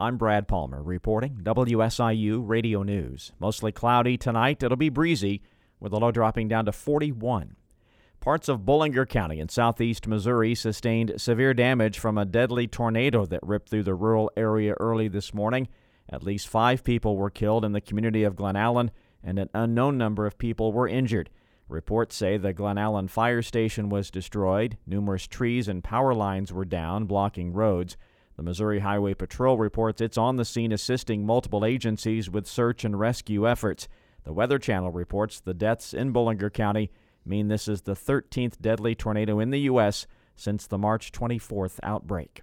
I'm Brad Palmer reporting WSIU Radio News. Mostly cloudy tonight. It'll be breezy with the low dropping down to 41. Parts of Bollinger County in southeast Missouri sustained severe damage from a deadly tornado that ripped through the rural area early this morning. At least five people were killed in the community of Glen Allen, and an unknown number of people were injured. Reports say the Glen Allen fire station was destroyed. Numerous trees and power lines were down, blocking roads. The Missouri Highway Patrol reports it's on the scene assisting multiple agencies with search and rescue efforts. The Weather Channel reports the deaths in Bollinger County mean this is the 13th deadly tornado in the U.S. since the March 24th outbreak.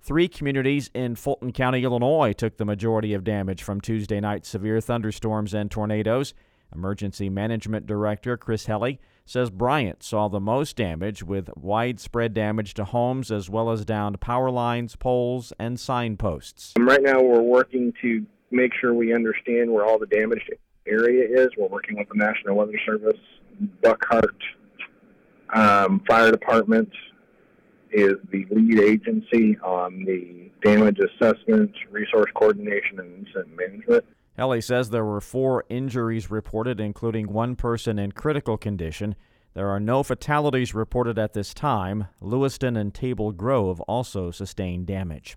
Three communities in Fulton County, Illinois, took the majority of damage from Tuesday night's severe thunderstorms and tornadoes. Emergency Management Director Chris Helly says Bryant saw the most damage with widespread damage to homes as well as downed power lines, poles, and signposts. Right now, we're working to make sure we understand where all the damaged area is. We're working with the National Weather Service, Buckheart um, Fire Department is the lead agency on the damage assessment, resource coordination, and incident management. Helly says there were four injuries reported, including one person in critical condition. There are no fatalities reported at this time. Lewistown and Table Grove also sustained damage.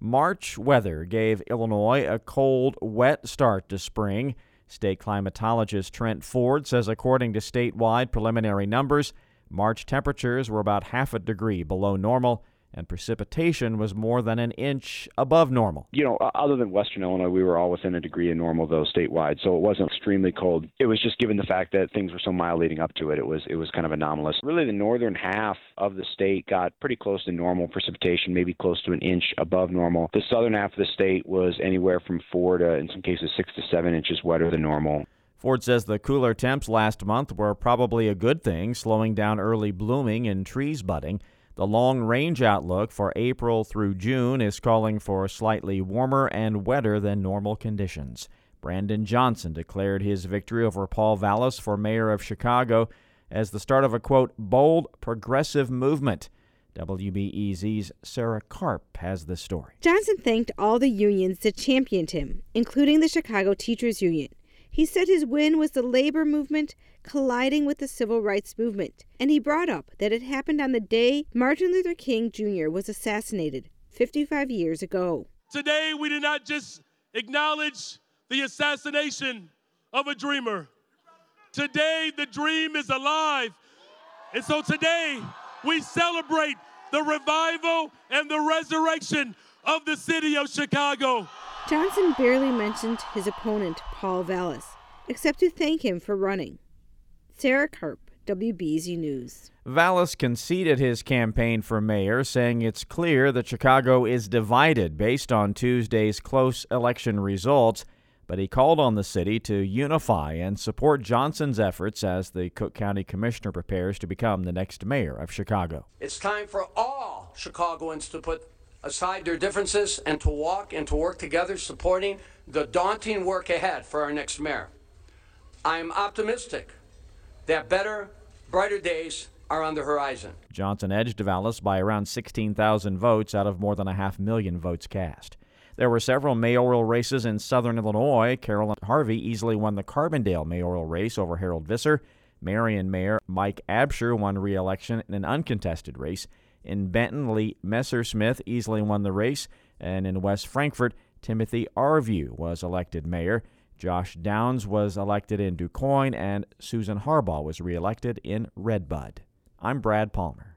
March weather gave Illinois a cold, wet start to spring. State climatologist Trent Ford says, according to statewide preliminary numbers, March temperatures were about half a degree below normal and precipitation was more than an inch above normal. You know, other than Western Illinois, we were all within a degree of normal though statewide, so it wasn't extremely cold. It was just given the fact that things were so mild leading up to it, it was it was kind of anomalous. Really, the northern half of the state got pretty close to normal precipitation, maybe close to an inch above normal. The southern half of the state was anywhere from four to, in some cases, six to seven inches wetter than normal. Ford says the cooler temps last month were probably a good thing, slowing down early blooming and trees budding. The long range outlook for April through June is calling for slightly warmer and wetter than normal conditions. Brandon Johnson declared his victory over Paul Vallas for mayor of Chicago as the start of a quote, bold progressive movement. WBEZ's Sarah Karp has the story. Johnson thanked all the unions that championed him, including the Chicago Teachers Union. He said his win was the labor movement colliding with the civil rights movement, and he brought up that it happened on the day Martin Luther King Jr. was assassinated 55 years ago. Today, we did not just acknowledge the assassination of a dreamer. Today, the dream is alive. And so today, we celebrate the revival and the resurrection of the city of Chicago. Johnson barely mentioned his opponent, Paul Vallas, except to thank him for running. Sarah Karp, WBEZ News. Vallas conceded his campaign for mayor, saying it's clear that Chicago is divided based on Tuesday's close election results, but he called on the city to unify and support Johnson's efforts as the Cook County Commissioner prepares to become the next mayor of Chicago. It's time for all Chicagoans to put aside their differences and to walk and to work together supporting the daunting work ahead for our next mayor. I am optimistic that better, brighter days are on the horizon. Johnson edged Vallas by around 16,000 votes out of more than a half million votes cast. There were several mayoral races in southern Illinois. Carolin Harvey easily won the Carbondale mayoral race over Harold Visser. Marion Mayor Mike Absher won re election in an uncontested race. In Benton, Lee Messersmith easily won the race, and in West Frankfort, Timothy Arview was elected mayor. Josh Downs was elected in DuQuoin, and Susan Harbaugh was reelected in Red Bud. I'm Brad Palmer.